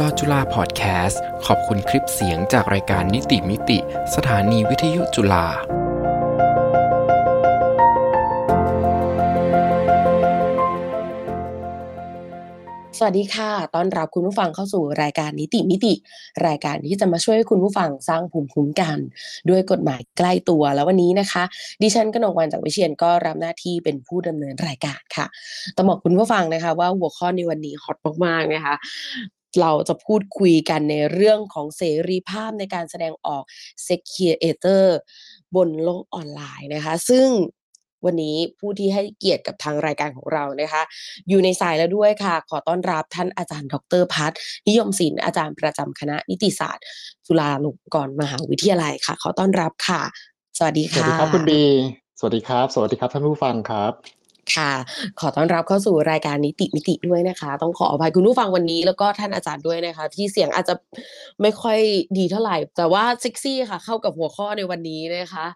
ลอจุฬาพอดแคสต์ ขอบคุณคลิปเสียงจากรายการนิติมิติ สถานีวิทยุจุฬาสวัสดีค่ะ ตอนรับคุณผู้ฟังเข้าสู่รายการนิติมิติ รายการที่จะมาช่วยคุณผู้ฟังสร้างภูมิคุ้มกัน ด้วยกฎหมายใกล้ตัว แล้ววันนี้นะคะ ดิฉันกนกวันจากวิเชียนก็รับหน้าที่เป็นผู้ดำเนินรายการค่ะต้องบอกคุณผู้ฟังนะคะ ว่าหัวข้อในวันนี้ฮอตมากๆนะคะ เราจะพูดคุยกันในเรื่องของเสรีภาพในการแสดงออก Securator บนโลกออนไลน์นะคะ ซึ่งวันนี้ผู้ที่ให้เกียรติกับทางรายการของเรานะคะ อยู่ในสายแล้วด้วยค่ะ ขอต้อนรับท่านอาจารย์ ดรพัฒนิยมศิลป์อาจารย์ประจำคณะนิติศาสตร์ จุฬาลงกรณ์มหาวิทยาลัยค่ะ ขอต้อนรับค่ะ สวัสดีค่ะ สวัสดีครับคุณบี สวัสดีครับ สวัสดีครับท่านผู้ฟังครับ ค่ะ ขอต้อนรับเข้าสู่รายการนิติมิติด้วยนะคะ ต้องขออภัยคุณผู้ฟังวันนี้ แล้วก็ท่านอาจารย์ด้วยนะคะ ที่เสียงอาจจะไม่ค่อยดีเท่าไหร่ แต่ว่าเซ็กซี่ค่ะ เข้ากับหัวข้อในวันนี้นะคะ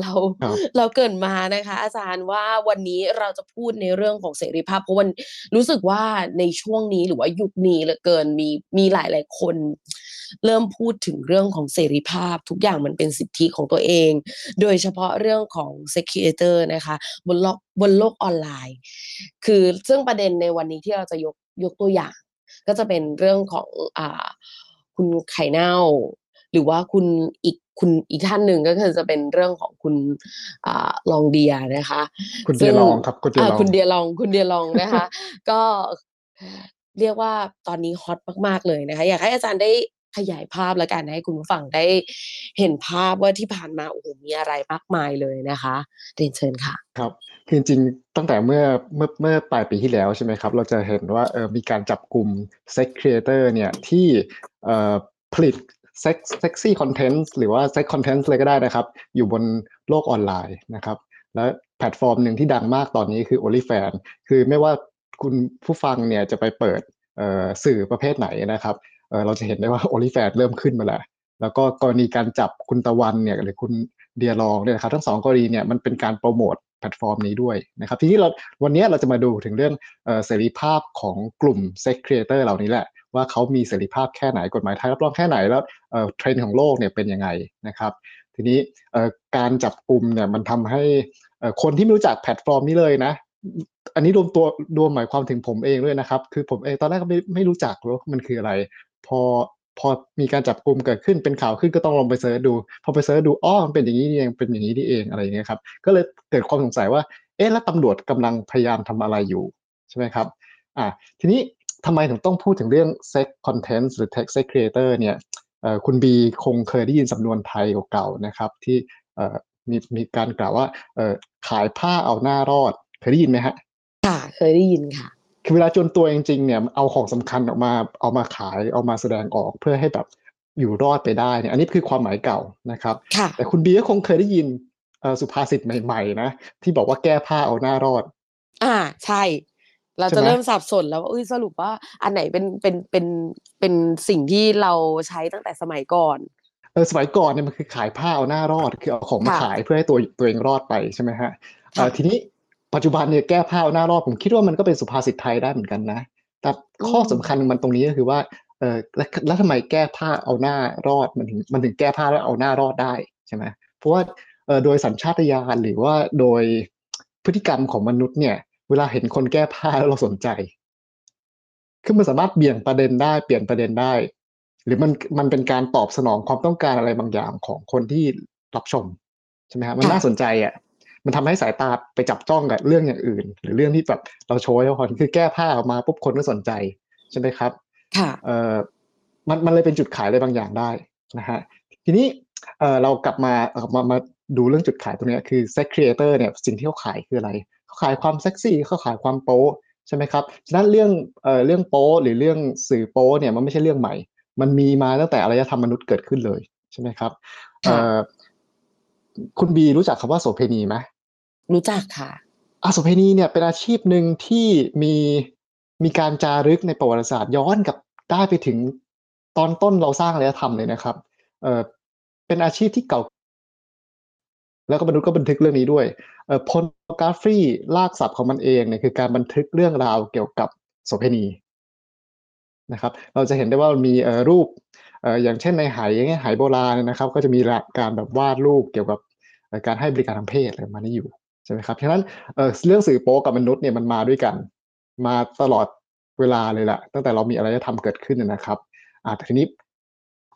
เราครับเราเกรินมานะคะ อาจารย์ว่าวันนี้เราจะพูดในเรื่องของเสรีภาพเพราะวันรู้สึกว่าในช่วงนี้หรือว่ายุคนี้เหลือเกินมีมีหลายๆคน เริ่มพูดถึงเรื่องของเสรีภาพ ทุกอย่างมันเป็นสิทธิของตัวเอง โดยเฉพาะเรื่องของ Securator นะคะบนโลกบนโลกออนไลน์ คือซึ่งประเด็นในวันนี้ที่เราจะยกยกตัวอย่าง ก็จะเป็นเรื่องของอ่าคุณไข่เน่า หรือว่าคุณอีกคุณอีกท่านหนึ่งก็คือจะเป็นเรื่องของคุณอ่าลองเดียนะคะ คุณเดียซึ่ลองครับคุณเดียาลองคุณเดียลองคุณเดียลองนะคะ ก็เรียกว่าตอนนี้ฮอตมากๆเลยนะคะ อยากให้อาจารย์ได้ ขยายภาพแล้วกันให้คุณผู้ฟังได้เห็นภาพว่าที่ผ่านมาโอ้โหมีอะไรมากมายเลยนะคะเรียนเชิญค่ะ ครับคือจริงๆตั้งแต่เมื่อเมื่อเมื่อปลายปีที่แล้วใช่ไหมครับ เราจะเห็นว่าเออมีการจับกลุ่ม sex creator เนี่ยที่เอ่อผลิต sex sexy content หรือว่า sex content เลยก็ได้นะครับ อยู่บนโลกออนไลน์นะครับ และแพลตฟอร์มหนึ่งที่ดังมากตอนนี้คือ OnlyFans คือไม่ว่าคุณผู้ฟังเนี่ยจะไปเปิดเอ่อสื่อประเภทไหนนะครับ เออเราจะเห็นได้ว่า OnlyFans เริ่มขึ้นมาแล้ว แล้วก็กรณีการจับคุณตะวันเนี่ยหรือคุณเดียร์ลองเนี่ยครับทั้งสองกรณีเนี่ยมันเป็นการ promote platform นี้ด้วยนะครับทีนี้เราวันนี้เราจะมาดูถึงเรื่องเออเสรีภาพของกลุ่ม sex creator เหล่านี้แหละว่าเขามีเสรีภาพแค่ไหนกฎหมายไทยรับรองแค่ไหนแล้วเทรนด์ของโลกเนี่ยเป็นยังไงนะครับ ทีนี้เออการจับกลุ่มเนี่ยมันทำให้เออคนที่ไม่รู้จักแพลตฟอร์มนี้เลยนะ อันนี้รวมตัวรวมหมายความถึงผมเองด้วยนะครับ คือผมเองตอนแรกก็ไม่ไม่รู้จักว่ามันคืออะไร พอพอมีการจับกลุ่มเกิดขึ้นเป็นข่าวขึ้นก็ต้องลองไป search ดู พอไป search ดูอ้อมันเป็นอย่างนี้นี่เองเป็นอย่างนี้นี่เองอะไรอย่างเงี้ยครับก็เลยเกิดความสงสัยว่าเอ๊ะแล้วตำรวจกำลังพยายามทำอะไรอยู่ใช่ไหมครับอ่าทีนี้ทำไมถึงต้องพูดถึงเรื่อง sex content หรือ sex sex creator เนี่ยเอ่อคุณบีคงเคยได้ยินสำนวนไทยเก่าๆนะครับ ที่เอ่อมีมีการกล่าวว่าเอ่อขายผ้าเอาหน้ารอด เคยได้ยินไหมฮะค่ะเคยได้ยินค่ะ คือเวลาจนตัวจริงๆเนี่ยเอาของสำคัญออกมาเอามาขายเอามาแสดงออกเพื่อให้แบบอยู่รอดไปได้เนี่ยอันนี้คือความหมายเก่านะครับค่ะแต่คุณบีก็คงเคยได้ยินเอ่อสุภาษิตใหม่ๆนะที่บอกว่าแก้ผ้าเอาหน้ารอด อ่าใช่ เราใช่จะไหมเริ่มสับสนแล้วว่าเอ้ยสรุปว่า อันไหนเป็นเป็นเป็นเป็นสิ่งที่เราใช้ตั้งแต่สมัยก่อนเออสมัยก่อนเนี่ยมันคือขายผ้าเอาหน้ารอด คือเอาของมาค่ะขายเพื่อให้ตัวตัวเองรอดไปใช่ไหมฮะเอ่อค่ะทีนี้ ปัจจุบันเนี่ยแก้ผ้าเอาหน้ารอดผมคิดว่ามันก็เป็นสุภาษิตไทยได้เหมือนกันนะ แต่ข้อสำคัญของมันตรงนี้ก็คือว่าเออแล้วแล้วทำไมแก้ผ้าเอาหน้ารอดมันถึงมันถึงแก้ผ้าแล้วเอาหน้ารอดได้ใช่ไหมเพราะว่าเออโดยสัญชาตญาณหรือว่าโดยพฤติกรรมของมนุษย์เนี่ย เวลาเห็นคนแก้ผ้าแล้วเราสนใจคือมันสามารถเบี่ยงประเด็นได้เปลี่ยนประเด็นได้ หรือมันมันเป็นการตอบสนองความต้องการอะไรบางอย่างของคนที่รับชมใช่ไหมครับมันค่ะน่าสนใจอะ มันทำให้สายตาไปจับจ้องกับเรื่องอย่างอื่น หรือเรื่องที่แบบเราโชว์ให้คนคือแก้ผ้าออกมาปุ๊บคนก็สนใจใช่ไหมครับ ค่ะเอ่อมันมันเลยเป็นจุดขายอะไรบางอย่างได้นะฮะทีนี้เอ่อเรากลับมาเอ่อมามาดูเรื่องจุดขายตรงเนี้ยคือ sex creator เนี่ยสิ่งที่เขาขายคืออะไรเขาขายความเซ็กซี่เขาขายความโป๊ใช่ไหมครับฉะนั้นเรื่องเอ่อเรื่องโป๊หรือเรื่องสื่อโป๊เนี่ยมันไม่ใช่เรื่องใหม่ มันมีมาตั้งแต่อารยธรรมมนุษย์เกิดขึ้นเลยใช่ไหมครับเอ่อคุณบีรู้จักคำว่าโสเภณีไหม รู้จักค่ะ อาโสเภณีเนี่ยเป็นอาชีพหนึ่งที่มีมีการจารึกในประวัติศาสตร์ย้อนกลับได้ไปถึงตอนต้นเราสร้างอารยธรรมเลยนะครับ เออเป็นอาชีพที่เก่า แล้วก็มนุษย์ก็บันทึกเรื่องนี้ด้วยเออพลกราฟีลากศัพท์ของมันเองเนี่ยคือการบันทึกเรื่องราวเกี่ยวกับโสเภณีนะครับ เราจะเห็นได้ว่ามีเออรูปเอย่างเช่นในหายอย่างเงี้ยหายโบราณนะครับ ก็จะมีการแบบวาดรูปเกี่ยวกับการให้บริการทางเพศอะไรมานี้อยู่ ใช่ไหมครับฉะนั้นเรื่องสื่อโป๊กับมนุษย์เนี่ยมันมาด้วยกัน มาตลอดเวลาเลยแหละตั้งแต่เรามีอะไรจะทำเกิดขึ้นนะครับอ่าทีนี้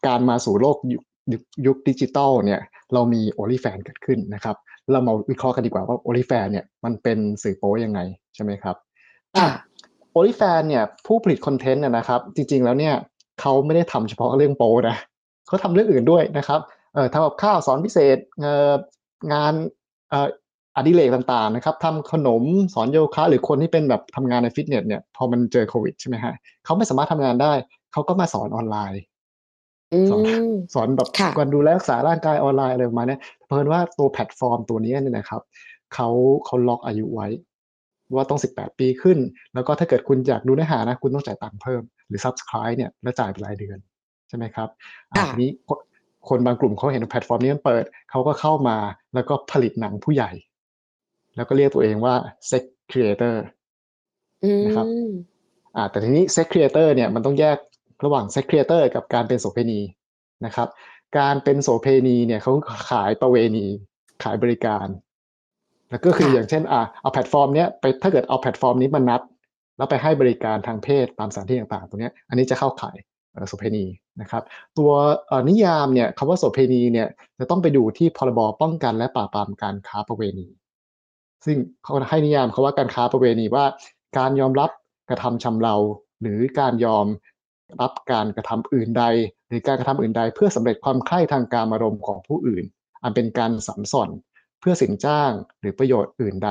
การมาสู่โลกยุคดิจิตอลเนี่ยเรามี OnlyFans เกิดขึ้นนะครับ เรามาวิเคราะห์กันดีกว่าว่า OnlyFans เนี่ยมันเป็นสื่อโป๊ยังไงใช่ไหมครับอะ OnlyFans เนี่ยผู้ผลิต content นะครับ จริง ๆแล้วเนี่ยเขาไม่ได้ทำเฉพาะเรื่องโป๊นะเขาทำเรื่องอื่นด้วยนะครับเอ่อทำกับข้าวสอนพิเศษเอ่องานเอ่อ อดิเรกต่างๆนะครับทำขนมสอนโยคะหรือคนที่เป็นแบบทำงานในฟิตเนสเนี่ยพอมันเจอโควิดใช่ไหมฮะเขาไม่สามารถทำงานได้ เขาก็มาสอนออนไลน์ สอนสอนแบบการดูแลรักษาร่างกายออนไลน์อะไรประมาณนี้เผอิญว่าตัวแพลตฟอร์มตัวนี้เนี่ยนะครับเขาเขาล็อกอายุไว้ ว่าต้อง 18 ปีขึ้น แล้วก็ถ้าเกิดคุณอยากดูเนื้อหานะ คุณต้องจ่ายตังค์เพิ่มหรือ subscribe เนี่ยแล้วจ่ายเป็นรายเดือนใช่ไหมครับอันนี้คนบางกลุ่มเขาเห็นแพลตฟอร์มนี้มันเปิดเขาก็เข้ามาแล้วก็ผลิตหนังผู้ใหญ่ แล้วก็เรียกตัวเองว่า sex creator นะครับอ่าแต่ทีนี้ sex creator เนี่ยมันต้องแยกระหว่าง sex creator กับการเป็นโสเภณีนะครับ การเป็นโสเภณีเนี่ยเขาขายประเวณีขายบริการ แล้วก็คืออย่างเช่นอ่าเอาแพลตฟอร์มเนี้ยไปถ้าเกิดเอาแพลตฟอร์มนี้มานัด แล้วไปให้บริการทางเพศตามสถานที่ต่างๆ ตรงนี้อันนี้จะเข้าขายโสเภณีนะครับ ตัวนิยามเนี่ยคำว่าโสเภณีเนี่ยจะต้องไปดูที่พรบป้องกันและปราบปรามการค้าประเวณี ซึ่งเขาให้นิยามเขาว่าการค้าประเวณีว่า การยอมรับกระทำชำเรา หรือการยอมรับการกระทำอื่นใด หรือการกระทำอื่นใด เพื่อสำเร็จความใคร่ทางการอารมณ์ของผู้อื่น อันเป็นการสัมสอนเพื่อสินจ้างหรือประโยชน์อื่นใด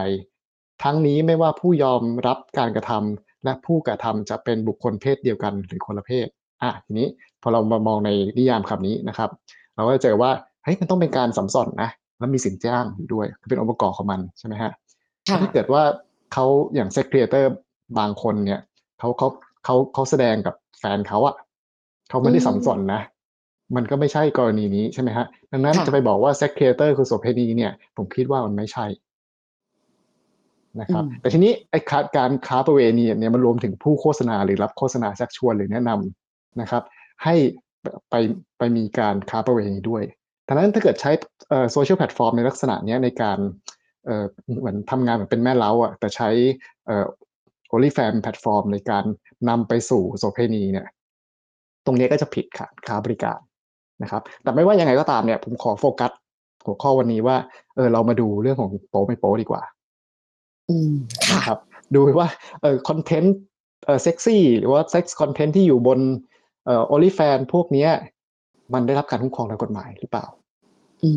ทั้งนี้ไม่ว่าผู้ยอมรับการกระทำและผู้กระทำจะเป็นบุคคลเพศเดียวกันหรือคนละเพศอะทีนี้พอเรามามองในนิยามคำนี้นะครับ เราก็จะเจอว่าเฮ้ยมันต้องเป็นการสำส่อนนะ แล้วมีสินจ้างอยู่ด้วยเป็นองค์ประกอบของมันใช่ไหมฮะถ้าเกิดว่าเขาอย่าง sex creator บางคนเนี่ยเขาเขาเขาเขาแสดงกับแฟนเขาอะเขาไม่ได้สำส่อนนะ มันก็ไม่ใช่กรณีนี้ใช่ไหมฮะ ดังนั้นจะไปบอกว่า sex creator คือโสเภณีเนี่ย ผมคิดว่ามันไม่ใช่นะครับ แต่ทีนี้ไอ้การค้าประเวณีเนี่ยมันรวมถึงผู้โฆษณาหรือรับโฆษณาชักชวนหรือแนะนำนะครับ ให้ไปไปมีการค้าประเวณีด้วย ดังนั้นถ้าเกิดใช้ social platform ในลักษณะนี้ในการเหมือนทำงานเหมือนเป็นแม่เล้าอะแต่ใช้ OnlyFans platform ในการนำไปสู่โสเภณีเนี่ยตรงนี้ก็จะผิดค่ะค้าบริการนะครับ แต่ไม่ว่ายังไงก็ตามเนี่ยผมขอโฟกัสหัวข้อวันนี้ว่าเออเรามาดูเรื่องของโป๊ไม่โป๊ดีกว่า อืมค่ะครับ ดูว่าเออ content เออเซ็กซี่หรือว่า sex content ที่อยู่บนเอ่อ OnlyFans พวกเนี้ย มันได้รับการคุ้มครองทางกฎหมายหรือเปล่า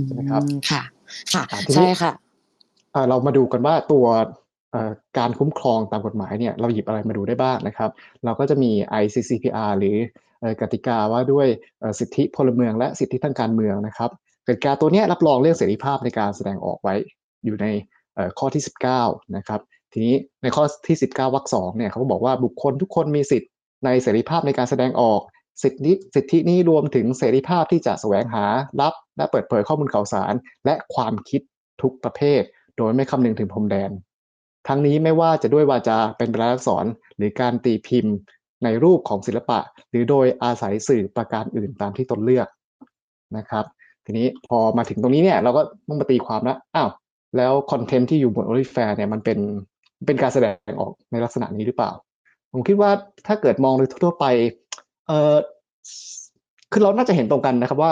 ใช่ไหมครับค่ะ ค่ะใช่ค่ะเรามาดูกันว่าตัวการคุ้มครองตามกฎหมายเนี่ยเราหยิบอะไรมาดูได้บ้างนะครับ เราก็จะมี ICCPR หรือกติกาว่าด้วยสิทธิพลเมืองและสิทธิทางการเมืองนะครับกติกาตัวนี้รับรองเรื่องเสรีภาพในการแสดงออกไว้อยู่ในข้อที่ 19 นะครับ ทีนี้ในข้อที่ 19วรรคสองเนี่ยเขาบอกว่าบุคคลทุกคนมีสิทธิ์ในเสรีภาพในการแสดงออก สิทธิสิทธินี้รวมถึงเสรีภาพที่จะแสวงหารับ และเปิดเผยข้อมูลข่าวสาร และความคิดทุกประเภท โดยไม่คำนึงถึงพรมแดน ทั้งนี้ไม่ว่าจะด้วยวาจาเป็นลายลักษณ์หรือการตีพิมพ์ในรูปของศิลปะ หรือโดยอาศัยสื่อประการอื่นตามที่ตนเลือกนะครับ ทีนี้พอมาถึงตรงนี้เนี่ยเราก็ต้องมาตีความแล้วอ้าวแล้ว content ที่อยู่บน OnlyFans เนี่ยมันเป็นเป็นการแสดงออกในลักษณะนี้หรือเปล่า ผมคิดว่าถ้าเกิดมองโดยทั่วไป เออคือเราน่าจะเห็นตรงกันนะครับว่า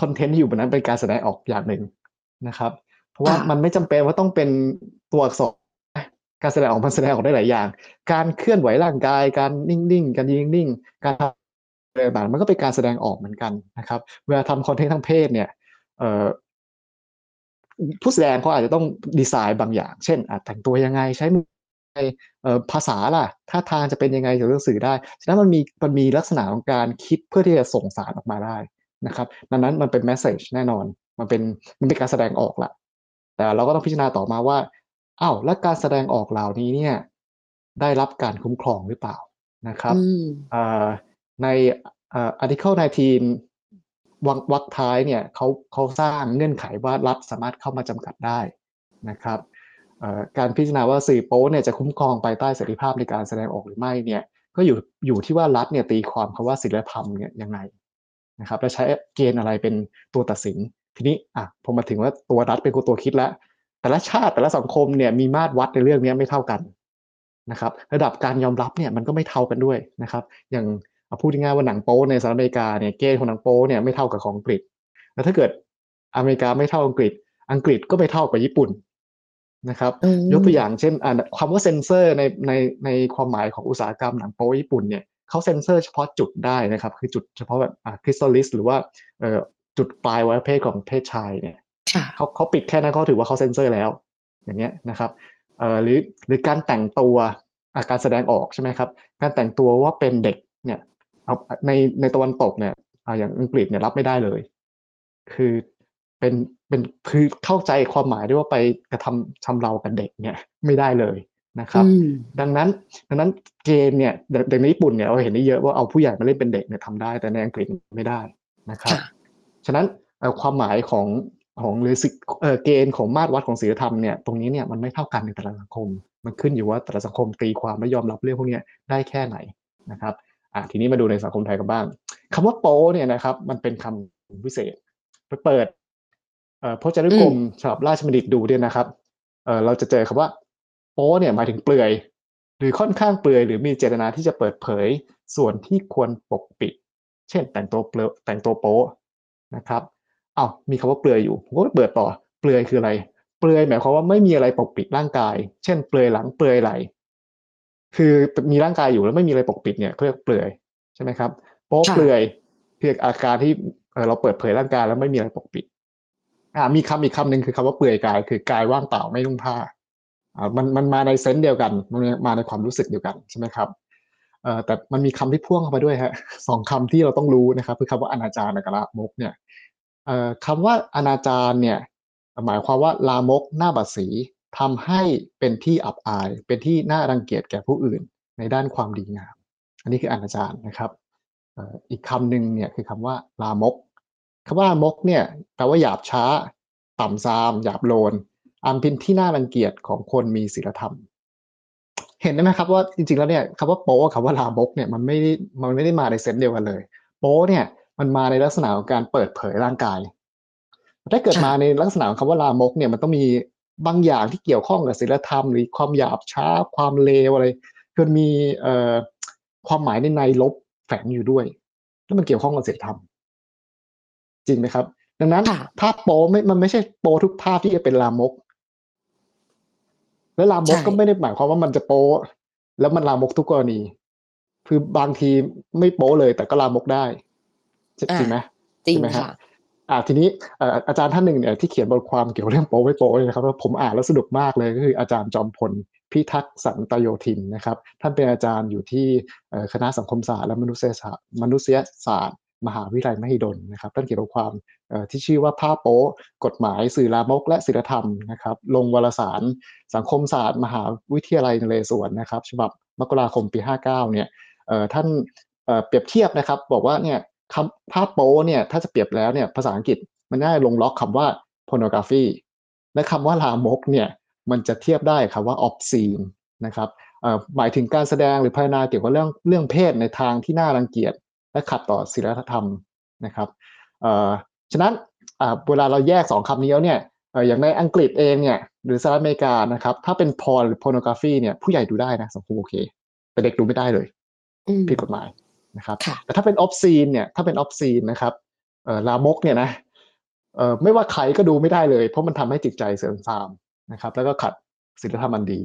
content ที่อยู่บนนั้นเป็นการแสดงออกอย่างหนึ่งนะครับ เพราะว่ามันไม่จำเป็นว่าต้องเป็นตัวอักษรการแสดงออกมันแสดงออกได้หลายอย่าง การเคลื่อนไหวร่างกาย การนิ่งๆ การยืนนิ่งๆการทำอะไรต่างมันก็เป็นการแสดงออกเหมือนกันนะครับ เวลาทำคอนเทนต์ทางเพศเนี่ยผู้แสดงเขาอาจจะต้องดีไซน์บางอย่าง เช่นแต่งตัวยังไงใช้ ภาษาล่ะท่าทางจะเป็นยังไงจะเรื่องสื่อได้ฉะนั้นมันมีมันมีลักษณะของการคิดเพื่อที่จะส่งสารออกมาได้นะครับดังนั้นมันเป็น message แน่นอน มันเป็นมันเป็นการแสดงออกละแต่เราก็ต้องพิจารณาต่อมาว่าอ้าวและการแสดงออกเหล่านี้เนี่ย ได้รับการคุ้มครองหรือเปล่านะครับใน article 19วรรควรรคท้ายเนี่ยเขาเขาสร้างเงื่อนไขว่ารัฐสามารถเข้ามาจำกัดได้นะครับ การพิจารณาว่าสื่อโป๊เนี่ยจะคุ้มครองภายใต้เสรีภาพในการแสดงออกหรือไม่เนี่ยก็อยู่อยู่ที่ว่ารัฐเนี่ยตีความคำว่าศีลธรรมเนี่ยยังไงนะครับและใช้เกณฑ์อะไรเป็นตัวตัดสิน ทีนี้อะพอมาถึงว่าตัวรัฐเป็นตัวคิดแล้วแต่ละชาติแต่ละสังคมเนี่ยมีมาตรวัดในเรื่องนี้ไม่เท่ากันนะครับระดับการยอมรับเนี่ยมันก็ไม่เท่ากันด้วยนะครับ อย่างเอาพูดง่ายๆว่าหนังโป๊ในสหรัฐอเมริกาเนี่ยเกณฑ์ของหนังโป๊เนี่ยไม่เท่ากับของอังกฤษแล้วถ้าเกิดอเมริกาไม่เท่าอังกฤษ อังกฤษก็ไม่เท่ากับญี่ปุ่น นะครับอืมยกตัวอย่างเช่นอ่าคำว่าเซนเซอร์ในในในความหมายของอุตสาหกรรมหนังโป๊ญี่ปุ่นเนี่ยเขาเซนเซอร์เฉพาะจุดได้นะครับคือจุดเฉพาะแบบอ่า clitoris หรือว่าเอ่อจุดปลายอวัยวะเพศของเพศชายเนี่ยค่ะเขาเขาปิดแค่นั้นเขาถือว่าเขาเซ็นเซอร์แล้ว อย่างเงี้ยนะครับเอ่อหรือหรือการแต่งตัวอาการแสดงออกใช่ไหมครับ การแต่งตัวว่าเป็นเด็กเนี่ยเอาในในตะวันตกเนี่ยอ่าอย่างอังกฤษเนี่ยรับไม่ได้เลย คือ เป็นเป็นคือเข้าใจความหมายด้วยว่าไปกระทำชำเรากับเด็กเนี่ยไม่ได้เลยนะครับอืมดังนั้นดังนั้นเกมเนี่ยเด็กในญี่ปุ่นเนี่ยเราเห็นได้เยอะว่าเอาผู้ใหญ่มาเล่นเป็นเด็กเนี่ยทำได้ แต่ในอังกฤษไม่ได้นะครับค่ะฉะนั้นเอ่อความหมายของของหรือสิเอ่อเกณฑ์ของมาตรวัดของศีลธรรมเนี่ยตรงนี้เนี่ยมันไม่เท่ากันในแต่ละสังคม มันขึ้นอยู่ว่าแต่ละสังคมตีความและยอมรับเรื่องพวกเนี้ยได้แค่ไหนนะครับอะทีนี้มาดูในสังคมไทยกันบ้างคำว่าโป้เนี่ยนะครับ มันเป็นคำพิเศษไปเปิดเอ่อ พจนานุกรมฉบับราชบัณฑิตดูเนี่ยนะครับเอ่อเราจะเจอคำว่าโป้เนี่ยหมายถึงเปลือย หรือค่อนข้างเปลือย หรือมีเจตนาที่จะเปิดเผยส่วนที่ควรปกปิด เช่นแต่งตัวเปลือยแต่งตัวโป๊นะครับอ้าวมีคำว่าเปลือยอยู่ผมก็เปิดต่อเปลือยคืออะไร เปลือยหมายความว่าไม่มีอะไรปกปิดร่างกาย เช่น เปลือยหลังเปลือยไหล่คือมีร่างกายอยู่แล้วไม่มีอะไรปกปิดเนี่ยเขาเรียกเปลือยใช่ไหมครับโป๊ค่ะเปลือยคืออาการที่เอ่อเราเปิดเผยร่างกายแล้วไม่มีอะไรปกปิด อ่ามีคำอีกคำหนึ่งคือคำว่าเปลือยกาย คือกายว่างเปล่าไม่นุ่งผ้าอ่ามันมันมาในเซนส์เดียวกันมันมาในความรู้สึกเดียวกันใช่ไหมครับเอ่อแต่มันมีคำที่พ่วงเข้ามาด้วยฮะสองคำที่เราต้องรู้นะครับ คือคำว่าอนาจารกับลามกเนี่ยเอ่อคำว่าอนาจารเนี่ย หมายความว่าลามกหน้าบัดสีทำให้เป็นที่อับอาย เป็นที่น่ารังเกียจแก่ผู้อื่น ในด้านความดีงาม อันนี้คืออนาจารนะครับอีกคำหนึ่งเนี่ยคือคำว่าลามก คำว่ามกเนี่ยแปลว่าหยาบช้า ต่ำซาม หยาบโลน อันเป็นที่น่ารังเกียจของคนมีศีลธรรม เห็นได้ไหมครับว่าจริงๆแล้วเนี่ยคำว่าโป๊กับคำว่าลามกเนี่ยมันไม่ได้มันไม่ได้มาในเซนส์เดียวกันเลย โป๊เนี่ยมันมาในลักษณะของการเปิดเผยร่างกาย ถ้าเกิดมาในลักษณะของคำว่าลามกเนี่ยมันต้องมีบางอย่างที่เกี่ยวข้องกับศีลธรรม หรือความหยาบช้าความเลวอะไรคือมีเอ่อความหมายในในลบแฝงอยู่ด้วย แล้วมันเกี่ยวข้องกับศีลธรรม จริงไหมครับ ดังนั้นค่ะภาพโป๊ไม่มันไม่ใช่โป๊ทุกภาพที่จะเป็นลามก และลามกใช่ก็ไม่ได้หมายความว่ามันจะโป๊แล้วมันลามกทุกกรณี คือบางทีไม่โป๊เลย แต่ก็ลามกได้จริงไหมจริงใช่ไหมฮะค่ะอ่าทีนี้เอ่ออาจารย์ท่านหนึ่งเนี่ยที่เขียนบทความเกี่ยวกับเรื่องโป๊ไม่โป๊เนี่ยนะครับแล้วผมอ่านแล้วสนุกมากเลยก็คืออาจารย์จอมพลพิทักษ์สันตโยธินนะครับ ท่านเป็นอาจารย์อยู่ที่เอ่อคณะสังคมศาสตร์และมนุษยศาสตร์มนุษยศาสตร์ มหาวิทยาลัยมหิดลนะครับท่านเขียนบทความที่ชื่อว่าภาพโป๊กฎหมายสื่อลามก และศีลธรรมนะครับลงวารสาร สังคมศาสตร์ มหาวิทยาลัยนเรศวรนะครับฉบับมกราคมปี 59เนี่ยเอ่อท่านเปรียบเทียบนะครับบอกว่าเนี่ยคำภาพโป๊เนี่ยถ้าจะเปรียบแล้วเนี่ยภาษาอังกฤษมันน่าจะลงล็อกคำว่า pornography และคำว่าลามกเนี่ยมันจะเทียบได้คำว่า obscene นะครับหมายถึงการแสดงหรือพรรณนาเกี่ยวกับเรื่องเรื่องเพศในทางที่น่ารังเกียจ และขัดต่อศีลธรรมนะครับเอ่อฉะนั้นอ่าเวลาเราแยกสองคำนี้แล้วเนี่ยเอ่ออย่างในอังกฤษเองเนี่ยหรือสหรัฐอเมริกานะครับ ถ้าเป็น porn หรือ pornography เนี่ยผู้ใหญ่ดูได้นะสังคมโอเค แต่เด็กดูไม่ได้เลยอืมผิดกฎหมายนะครับค่ะแต่ถ้าเป็น obscene เนี่ยถ้าเป็น obscene นะครับเอ่อลามกเนี่ยนะเอ่อไม่ว่าใครก็ดูไม่ได้เลย เพราะมันทำให้จิตใจเสื่อมทรามนะครับ แล้วก็ขัดศีลธรรมอันดี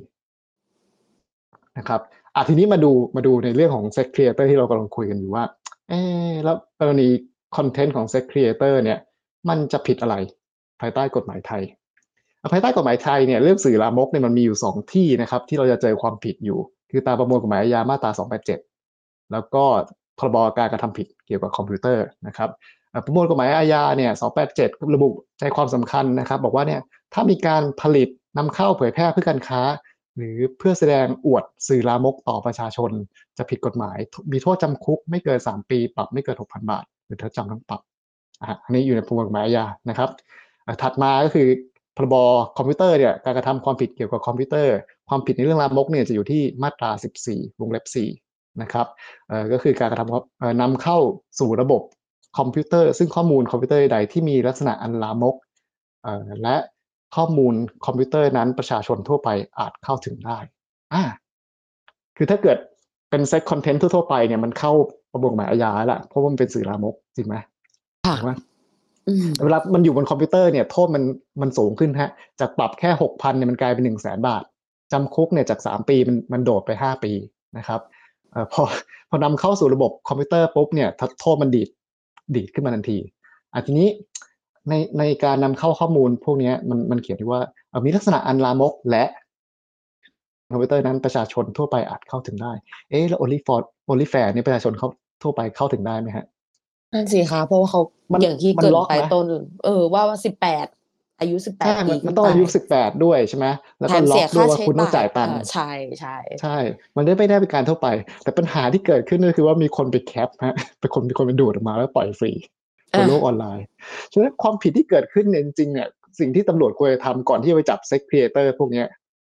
นะครับอะทีนี้มาดูมาดูในเรื่องของ sex creator ที่เรากำลังคุยกันอยู่ว่า เอ๊ แล้วกรณีคอนเทนต์ของ sex creator เนี่ย มันจะผิดอะไร ภายใต้กฎหมายไทย ภายใต้กฎหมายไทยเนี่ยเรื่องสื่อลามกเนี่ยมันมีอยู่สองที่นะครับ ที่เราจะเจอความผิดอยู่ คือตามประมวลกฎหมายอาญามาตรา 287 แล้วก็พรบการกระทำผิดเกี่ยวกับคอมพิวเตอร์นะครับประมวลกฎหมายอาญาเนี่ย 287 ระบุใจความสำคัญนะครับ บอกว่าเนี่ยถ้ามีการผลิตนำเข้าเผยแพร่เพื่อการค้า หรือเพื่อแสดงอวดสื่อลามกต่อประชาชน จะผิดกฎหมาย มีโทษจำคุกไม่เกิน 3 ปี ปรับไม่เกิน 6,000 บาท หรือทั้งจำทั้งปรับอะอันนี้อยู่ในประมวลกฎหมายอาญานะครับอะถัดมาก็คือพรบคอมพิวเตอร์เนี่ยการกระทำความผิดเกี่ยวกับคอมพิวเตอร์ ความผิดในเรื่องลามกเนี่ยจะอยู่ที่มาตรา 14 วงเล็บ 4 นะครับเอ่อก็คือการกระทำเอ่อนำเข้าสู่ระบบคอมพิวเตอร์ ซึ่งข้อมูลคอมพิวเตอร์ใดที่มีลักษณะอันลามกเอ่อและ ข้อมูลคอมพิวเตอร์นั้นประชาชนทั่วไปอาจเข้าถึงได้อ่าคือถ้าเกิดเป็น sex content ทั่วๆไปเนี่ยมันเข้าประมวลกฎหมายอาญาแล้วล่ะเพราะว่ามันเป็นสื่อลามกจริงไหมค่ะถูกไหมอืมเวลามันอยู่บนคอมพิวเตอร์เนี่ยโทษมันมันสูงขึ้นฮะ จากปรับแค่หกพันเนี่ยมันกลายเป็นหนึ่งแสนบาทจำคุกเนี่ยจากสามปีมันมันโดดไปห้าปีนะครับเอ่อพอพอนำเข้าสู่ระบบคอมพิวเตอร์ปุ๊บเนี่ยโทษมันดีดดีดขึ้นมาทันทีอะทีนี้ ในในการนำเข้าข้อมูลพวกเนี้ยมันมันเขียนไว้ว่าเอ่อมีลักษณะอันลามกและคอมพิวเตอร์นั้นประชาชนทั่วไปอาจเข้าถึงได้ เอ๊ะแล้ว only for only fair นี่ประชาชนเขาทั่วไปเข้าถึงได้ไหมฮะนั่นสิคะเพราะว่าเขามันอย่างที่มันเกรินล็อกไปไหมต้น เออว่าว่าสิบแปดอายุสิบแปดใช่ปีมันขึ้มันนต้องไปอายุสิบแปดด้วยใช่ไหมแล้วแถก็มล็อเสียกด้วค่ายว่าใช้คุณต้องจ่ายตังค์เออใช่ใช่ใช่ มันได้ไม่ได้เป็นการทั่วไป แต่ปัญหาที่เกิดขึ้นก็คือว่ามีคนไปแคปฮะเป็นคนมีคนไปดูดออกมาแล้วปล่อยฟรี บนโลกออนไลน์ฉะนั้นความผิดที่เกิดขึ้นเนี่ยจริงๆเนี่ยสิ่งที่ตำรวจควรจะทำก่อนที่จะไปจับ sex creator พวกเนี้ย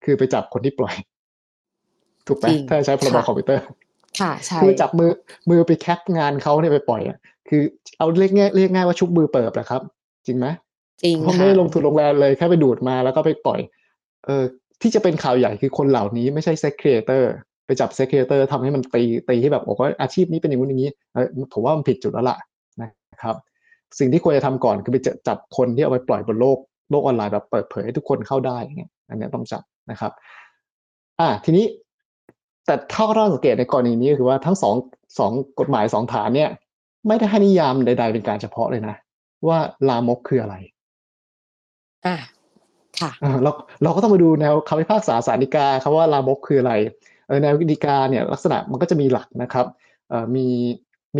คือไปจับคนที่ปล่อย ถูกไหมจริงถ้าใช้พรบค่ะคอมพิวเตอร์ ค่ะใช่คือจับมือมือไป cap งานเขาเนี่ยไปปล่อยอะคือเอาเรียกง่ายเรียกง่ายว่าชุบมือเปิบนะครับ จริงไหมจริงเพราะไม่ค่ะได้ลงทุนลงแรงเลยแค่ไปดูดมาแล้วก็ไปปล่อย เออที่จะเป็นข่าวใหญ่คือคนเหล่านี้ไม่ใช่ sex creator ไปจับ sex creator ทำให้มันตีตีให้แบบบอกว่าอาชีพนี้เป็นอย่างนู้นอย่างนี้เออผมว่ามันผิดจุดแล้วล่ะนะครับ สิ่งที่ควรจะทำก่อนคือไปจับจับคนที่เอาไปปล่อยบนโลกโลกออนไลน์แบบเปิดเผยให้ทุกคนเข้าได้อย่างเงี้ยอันเนี้ยต้องจับนะครับ อ่าทีนี้ แต่เท่าที่เราสังเกตในกรณีนี้ก็คือว่าทั้งสองสองกฎหมายสองฐานเนี่ย ไม่ได้ให้นิยามใด ๆ เป็นการเฉพาะเลยนะ ว่าลามกคืออะไร อะค่ะเออเราเราก็ต้องมาดูแนวคำพิพากษาสารดีกาครับว่าลามกคืออะไรเออแนวดีกาเนี่ยลักษณะมันก็จะมีหลักนะครับเอ่อมี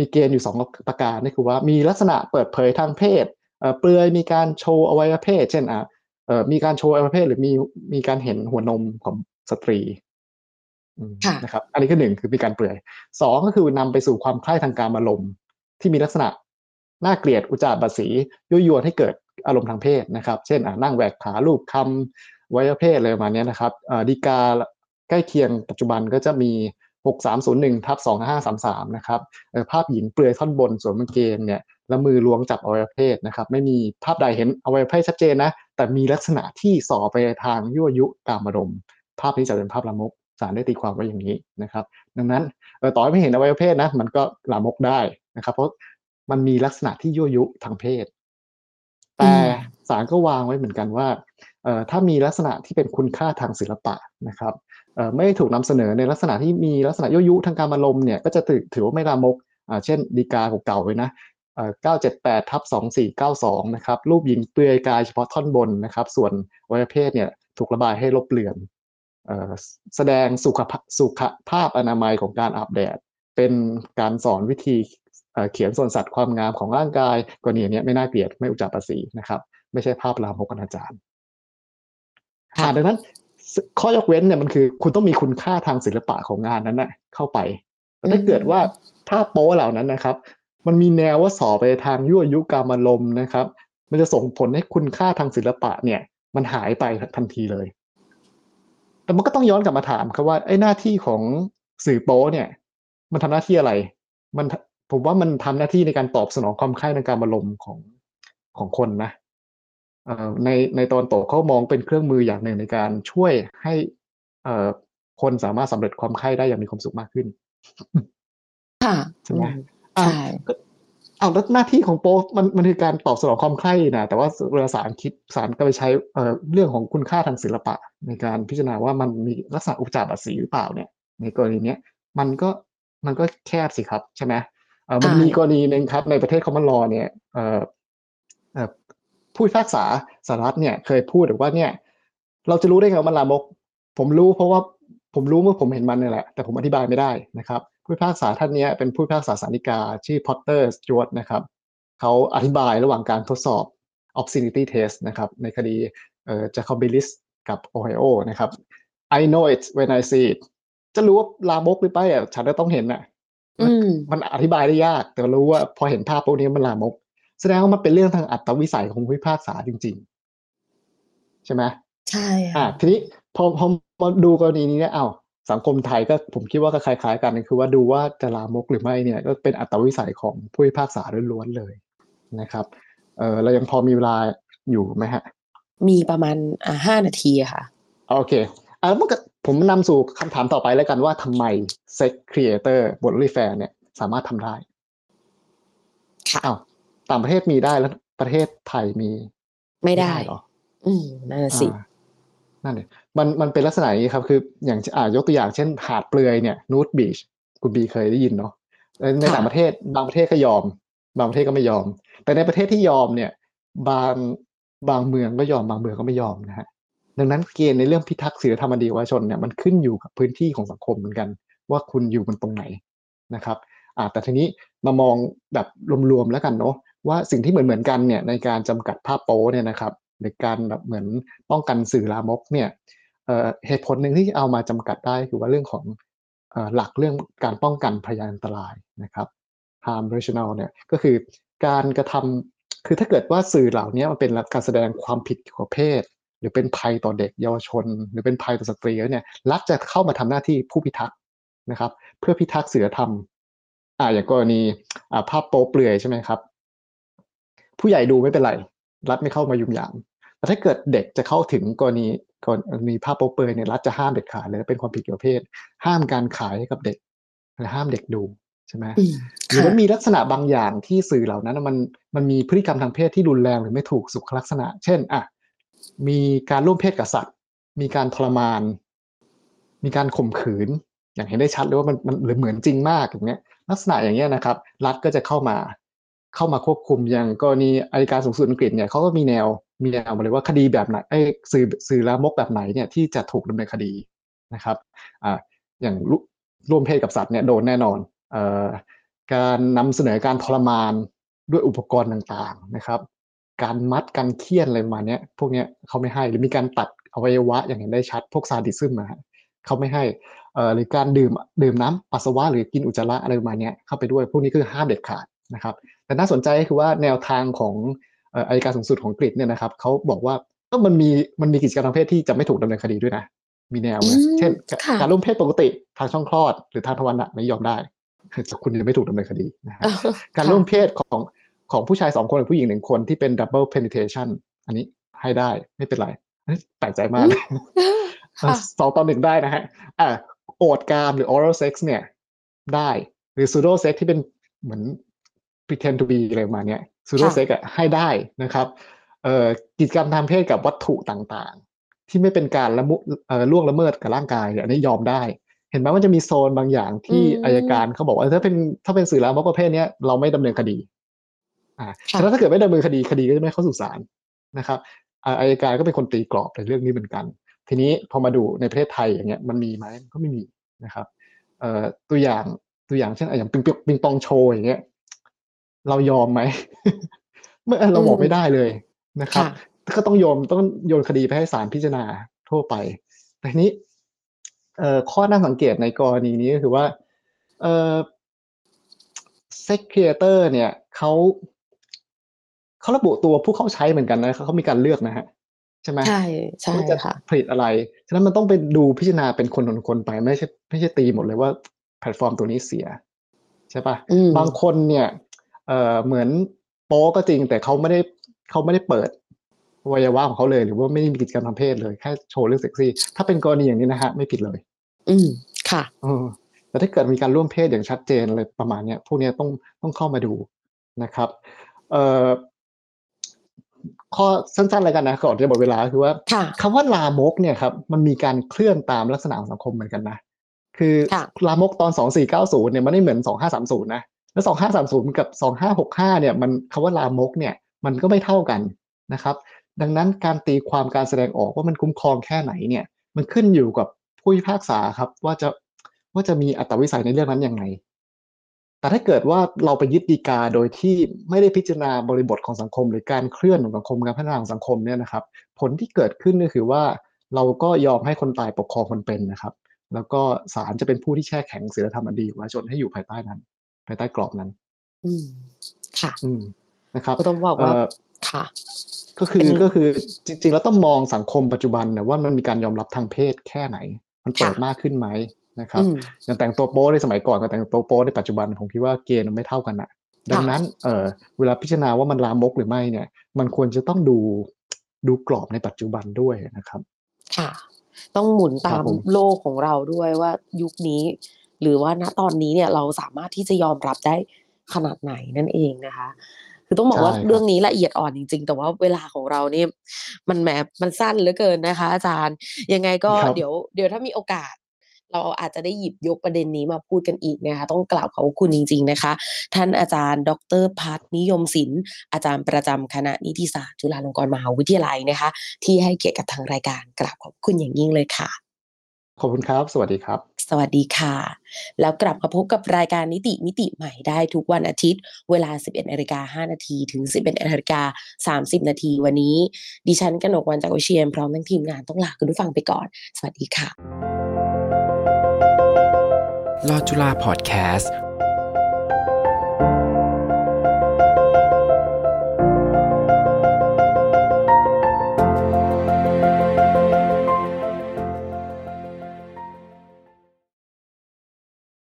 มีเกณฑ์อยู่สองประการนี่คือว่ามีลักษณะเปิดเผยทางเพศเอ่อเปลือยมีการโชว์อวัยวะเพศ เช่นอะเอ่อมีการโชว์อวัยวะเพศหรือมีมีการเห็นหัวนมของสตรีอืมค่ะนะครับ อันนี้ก็หนึ่งคือมีการเปลือยสองก็คือนำไปสู่ความใคร่ทางการอารมณ์ที่มีลักษณะน่าเกลียดอุจจาระบาสียั่วยวนให้เกิดอารมณ์ทางเพศนะครับ เช่นอะนั่งแหวกขาลูบคำวัยเพศอะไรประมาณเนี้ยนะครับเอ่อดีกาใกล้เคียงปัจจุบันก็จะมี 6301ทับ2533นะครับเอ่อภาพหญิงเปลือยท่อนบนสวมกางเกงเนี่ยแล้วมือล้วงจับอวัยวะเพศนะครับ ไม่มีภาพใดเห็นอวัยวะเพศชัดเจนนะ แต่มีลักษณะที่ส่อไปในทางยั่วยุกามอารมณ์ ภาพนี้จะเป็นภาพลามกศาลได้ตีความไว้อย่างนี้นะครับ ดังนั้นเอ่อต่อให้ไม่เห็นอวัยวะเพศนะมันก็ลามกได้นะครับ เพราะมันมีลักษณะที่ยั่วยุทางเพศ แต่อืมศาลก็วางไว้เหมือนกันว่าเอ่อถ้ามีลักษณะที่เป็นคุณค่าทางศิลปะนะครับเอ่อ ไม่ได้ถูกนำเสนอในลักษณะที่มีลักษณะยั่วยุทางการอารมณ์เนี่ยก็จะถือถือว่าไม่ลามกอ่าเช่นดีกาเก่าๆไว้นะเอ่อ978ทับ2492นะครับรูปหญิงเปลือยกายเฉพาะท่อนบนนะครับ ส่วนอวัยวะเพศเนี่ยถูกระบายให้ลบเลือนเอ่อแสดงสุขภาสุขภาพอนามัยของการอาบแดด เป็นการสอนวิธีเอ่อเขียนส่วนสัตว์ความงามของร่างกายกรณีอย่างเนี้ยไม่น่าเกลียดไม่อุจจาระสีนะครับ ไม่ใช่ภาพลามกอนาจารค่ะอ่าดังนั้นส ข้อยกเว้นเนี่ยมันคือ คุณต้องมีคุณค่าทางศิลปะของงานนั้นนะเข้าไปแต่ถ้าเกิดว่าภาพโป๊เหล่านั้นนะครับ มันมีแนวว่าสอไปทางยั่วยุกามารมณ์นะครับ มันจะส่งผลให้คุณค่าทางศิลปะเนี่ย มันหายไปทันทีเลย แต่มันก็ต้องย้อนกลับมาถามครับว่าไอ้หน้าที่ของสื่อโป๊เนี่ย มันทำหน้าที่อะไร มันผมว่ามันทำหน้าที่ในการตอบสนองความใคร่ในการอารมณ์ของของคนนะเอ่อ ในในตอนโตกเขามองเป็นเครื่องมืออย่างหนึ่งในการช่วยให้เอ่อคนสามารถสำเร็จความใคร่ได้อย่างมีความสุขมากขึ้น ค่ะใช่ไหมอืมอะใช่ก็เอาแล้วหน้าที่ของโป๊มันมันคือการตอบสนองความใคร่นะแต่ว่าเวลาศาลคิดศาลก็ไปใช้เอ่อเรื่องของคุณค่าทางศิลปะ ในการพิจารณาว่ามันมีลักษณะอุจจาระสีหรือเปล่าเนี่ย ในกรณีเนี้ยมันก็มันก็แคบสิครับใช่ไหมเอ่อมันใช่มีกรณีหนึ่งครับในประเทศคอมมอนลอเนี่ยเอ่อเอ่อ ผู้พิพากษาสหรัฐเนี่ยเคยพูดว่าเนี่ย เราจะรู้ได้ไงว่ามันลามก ผมรู้เพราะว่าผมรู้เมื่อผมเห็นมันเนี่ยแหละ แต่ผมอธิบายไม่ได้นะครับ ผู้พิพากษาท่านเนี้ยเป็นผู้พิพากษาสารนิกา ชื่อพอตเตอร์สจวตนะครับเขาอธิบายระหว่างการทดสอบ obscenity test นะครับในคดีเอ่อ Jacobilis กับ Ohio นะครับ I know it when I see it จะรู้ว่าลามกหรือไม่อะฉันก็ต้องเห็นน่ะอืมมันอธิบายได้ยาก แต่รู้ว่าพอเห็นภาพพวกนี้มันลามก แสดงว่ามันเป็นเรื่องทางอัตวิสัยของผู้พิพากษาจริง ๆ ใช่ไหมใช่อ่าค่ะทีนี้พอพอมาดูกรณีนี้เนี่ยอ้าวสังคมไทยก็ผมคิดว่าก็คล้าย ๆ กันคือว่าดูว่าจะลามกหรือไม่เนี่ยก็เป็นอัตวิสัยของผู้พิพากษาล้วนๆเลยนะครับเออเรายังพอมีเวลาอยู่ไหมฮะ มีประมาณอ่าห้านาทีอะค่ะ โอเคอ่าเมื่อกี้ผมนำสู่คำถามต่อไปแล้วกันว่าทำไม Sex Creator บน OnlyFans เนี่ย สามารถทำได้ค่ะอ้าว ต่างประเทศมีได้แล้ว ประเทศไทยมี ไม่ได้เหรอ อืมนั่นนะสิอ่านั่นเลยมันมันเป็นลักษณะอย่างนี้ครับ คืออย่างอ่ายกตัวอย่างเช่น หาดเปลือยเนี่ยนูดบีชคุณบีเคยได้ยินเนาะในค่ะต่างประเทศ บางประเทศก็ยอม บางประเทศก็ไม่ยอม แต่ในประเทศที่ยอมเนี่ย บางบางเมืองก็ยอมบางเมืองก็ไม่ยอมนะฮะดังนั้นเกณฑ์ในเรื่องพิทักษ์ศีลธรรมดีวชนเนี่ยมันขึ้นอยู่กับพื้นที่ของสังคมเหมือนกัน ว่าคุณอยู่มันตรงไหนนะครับอ่าแต่ทีนี้มามองแบบรวมๆแล้วกันเนาะ ว่าสิ่งที่เหมือนเหมือนๆกันเนี่ยในการจำกัดภาพโป๊เนี่ยนะครับหรือการแบบเหมือนป้องกันสื่อลามกเนี่ยเเหตุผลหนึ่งที่เอามาจำกัดได้คือว่าเรื่องของอหลักเรื่องการป้องกันพยานอันตรายนะครับ harm rational เนี่ยก็คือการกระทำคือถ้าเกิดว่าสื่อเหล่านี้มันเป็นการแสดงความผิดเกี่ยวกับเพศ หรือเป็นภัยต่อเด็กเยาวชน หรือเป็นภัยต่อสตรีแล้วเนี่ยรัฐจะเข้ามาทำหน้าที่ผู้พิทักษ์นะครับ เพื่อพิทักษ์ศีลธรรมอ่าอย่างกรณีภาพโป๊เปลือยใช่ไหมครับ ผู้ใหญ่ดูไม่เป็นไร รัฐไม่เข้ามายุ่งยามแต่ถ้าเกิดเด็กจะเข้าถึงกรณีกรณีภาพโป๊เปลือยเนี่ยรัฐจะห้ามเด็ดขาดเลยเป็นความผิดเกี่ยวกับเพศ ห้ามการขายให้กับเด็กหรือห้ามเด็กดูใช่ไหมอืมหรือค่ะมันมีลักษณะบางอย่างที่สื่อเหล่านั้นมันมันมีพฤติกรรมทางเพศที่รุนแรงหรือไม่ถูกสุขลักษณะ เช่นอะมีการร่วมเพศกับสัตว์ มีการทรมาน มีการข่มขืน อย่างเห็นได้ชัดเลยว่ามันมันหรือเหมือนจริงมากอย่างเงี้ยลักษณะอย่างเงี้ยนะครับ รัฐก็จะเข้ามา เข้ามาควบคุมอย่างกรณีอัยการสูงสุดอังกฤษเนี่ยเขาก็มีแนวมีแนวมาเลยว่าคดีแบบไหนไอ้สื่อสื่อลามกแบบไหนเนี่ยที่จะถูกดำเนินคดีนะครับอ่าอย่างร่วมเพศกับสัตว์เนี่ยโดนแน่นอนเอ่อการนำเสนอการทรมานด้วยอุปกรณ์ต่างๆนะครับ การมัดการเคี่ยนอะไรมาเนี้ยพวกเนี้ยเขาไม่ให้หรือมีการตัดอวัยวะอย่างเห็นได้ชัด พวกซาดิซึมนะฮะเขาไม่ให้เอ่อหรือการดื่มดื่มน้ำปัสสาวะหรือกินอุจจาระอะไรประมาณเนี้ยเข้าไปด้วยพวกนี้คือห้ามเด็ดขาด นะครับแต่น่าสนใจก็คือว่าแนวทางของเอ่ออัยการสูงสุดของอังกฤษเนี่ยนะครับเขาบอกว่าก็มันมีมันมีกิจกรรมทางเพศที่จะไม่ถูกดำเนินคดีด้วยนะ มีแนวเลยอืมเช่นค่ะการร่วมเพศปกติทางช่องคลอด หรือทางทวารหนักไม่ยอมได้คุณจะไม่ถูกดำเนินคดีนะฮะการร่วมเพศของของผู้ชายสองคนกับผู้หญิงหนึ่งคนที่เป็น double penetration อันนี้ให้ได้ไม่เป็นไรอันนี้แปลกใจมากค่ะสองต่อหนึ่งได้นะฮะอ่าโอดกามหรือ oral sex เนี่ยได้ หรือ pseudo sex ที่เป็นเหมือน pretend to be อะไรประมาณเนี้ย pseudo ค่ะ sex อะให้ได้นะครับเอ่อกิจกรรมทางเพศกับวัตถุต่างๆ ที่ไม่เป็นการละมุเอ่อล่วงละเมิดกับร่างกายเนี่ยอันนี้ยอมได้ เห็นไหมว่าจะมีโซนบางอย่างที่อืมอายการเขาบอกว่าถ้าเป็นถ้าเป็นสื่อลามกประเภทเนี้ยเราไม่ดำเนินคดีอ่าค่ะฉะนั้นถ้าเกิดไม่ดำเนินคดีคดีก็จะไม่เข้าสู่ศาลนะครับอ่าอายการก็เป็นคนตีกรอบในเรื่องนี้เหมือนกัน ทีนี้พอมาดูในประเทศไทยอย่างเงี้ยมันมีไหมมันก็ไม่มีนะครับเอ่อตัวอย่างตัวอย่างเช่นอะอย่างปิงปิงปิงปองโชว์อย่างเงี้ย เรายอมไหมไม่เราบอกไม่ได้เลยนะครับค่ะก็ต้องโยนต้องโยนคดีไปให้ศาลพิจารณาทั่วไปแต่ทีนี้เอ่อข้อน่าสังเกตในกรณีนี้ก็คือว่าเอ่อ Sex Creator เนี่ยเขาเขาระบุตัวผู้เข้าใช้เหมือนกันนะเขามีการเลือกนะฮะใช่ไหมใช่ใช่ว่าจะค่ะผลิตอะไร ฉะนั้นมันต้องไปดูพิจารณาเป็นคนคนๆไปไม่ใช่ไม่ใช่ตีหมดเลยว่าแพลตฟอร์มตัวนี้เสีย ใช่ปะอืมบางคนเนี่ย เอ่อเหมือนโป๊ก็จริงแต่เขาไม่ได้เขาไม่ได้เปิดอวัยวะของเขาเลย หรือว่าไม่ได้มีกิจกรรมทางเพศเลยแค่โชว์เรื่องเซ็กซี่ถ้าเป็นกรณีอย่างนี้นะฮะไม่ผิดเลย อืมค่ะเออแต่ถ้าเกิดมีการร่วมเพศอย่างชัดเจนอะไรประมาณเนี้ยพวกเนี้ยต้องต้องเข้ามาดูนะครับเอ่อข้อสั้นๆอะไรกันนะก่อนจะหมดเวลาคือว่าค่ะคำว่าลามกเนี่ยครับมันมีการเคลื่อนตามลักษณะของสังคมเหมือนกันนะคือค่ะลามกตอน2490เนี่ยมันไม่เหมือน2530นะ แล้ว2530กับ2565เนี่ยมันคำว่าลามกเนี่ยมันก็ไม่เท่ากันนะครับ ดังนั้นการตีความการแสดงออกว่ามันคุ้มครองแค่ไหนเนี่ย มันขึ้นอยู่กับผู้พิพากษาครับ ว่าจะว่าจะมีอัตวิสัยในเรื่องนั้นยังไง แต่ถ้าเกิดว่าเราไปยึดดีกาโดยที่ไม่ได้พิจารณาบริบทของสังคม หรือการเคลื่อนของสังคมการพัฒนาของสังคมเนี่ยนะครับ ผลที่เกิดขึ้นก็คือว่าเราก็ยอมให้คนตายปกครองคนเป็นนะครับ แล้วก็ศาลจะเป็นผู้ที่แช่แข็งศีลธรรมอันดีของประชาชนให้อยู่ภายใต้นั้น ภายใต้กรอบนั้น อืมค่ะ อืมนะครับก็ต้องบอกว่าเอ่อค่ะ ก็คือเป็นก็คือจริง ๆ แล้วต้องมองสังคมปัจจุบันนะว่ามันมีการยอมรับทางเพศแค่ไหน มันเปิดค่ะมากขึ้นไหมนะครับอืมอย่างแต่งตัวโป๊ในสมัยก่อนกับแต่งตัวโป๊ในปัจจุบันผมคิดว่าเกณฑ์มันไม่เท่ากันอะดังนั้นเออเวลาพิจารณาว่ามันลามกหรือไม่เนี่ย มันควรจะต้องดูดูกรอบในปัจจุบันด้วยนะครับ ค่ะ ต้องหมุนตาครัมบผมโลกของเราด้วยว่ายุคนี้ หรือว่าณตอนนี้เนี่ยเราสามารถที่จะยอมรับได้ขนาดไหนนั่นเองนะคะ คือต้องบอกว่าใช่ครับเรื่องนี้ละเอียดอ่อนจริง ๆ แต่ว่าเวลาของเราเนี่ยมันแหมมันสั้นเหลือเกินนะคะ อาจารย์ยังไงก็ครับเดี๋ยวเดี๋ยวถ้ามีโอกาสเราอาจจะได้หยิบยกประเด็นนี้มาพูดกันอีกนะคะต้องกล่าวขอบคุณจริง ๆนะคะ ท่านอาจารย์ ดรพัฒน์นิยมศิลป์อาจารย์ประจำคณะนิติศาสตร์จุฬาลงกรณ์มหาวิทยาลัยนะคะ ที่ให้เกียรติกับทางรายการกราบขอบคุณอย่างยิ่งเลยค่ะ ขอบคุณครับ สวัสดีครับ สวัสดีค่ะ แล้วกลับมาพบกับรายการนิติมิติใหม่ได้ทุกวันอาทิตย์ เวลา 11นาฬิกา5นาทีถึง 11นาฬิกา30 นาทีวันนี้ ดิฉันกนกวันจากวิเชียนพร้อมทั้งทีมงานต้องลาคุณผู้ฟังไปก่อน สวัสดีค่ะ ลอจุฬาพอดแคสต์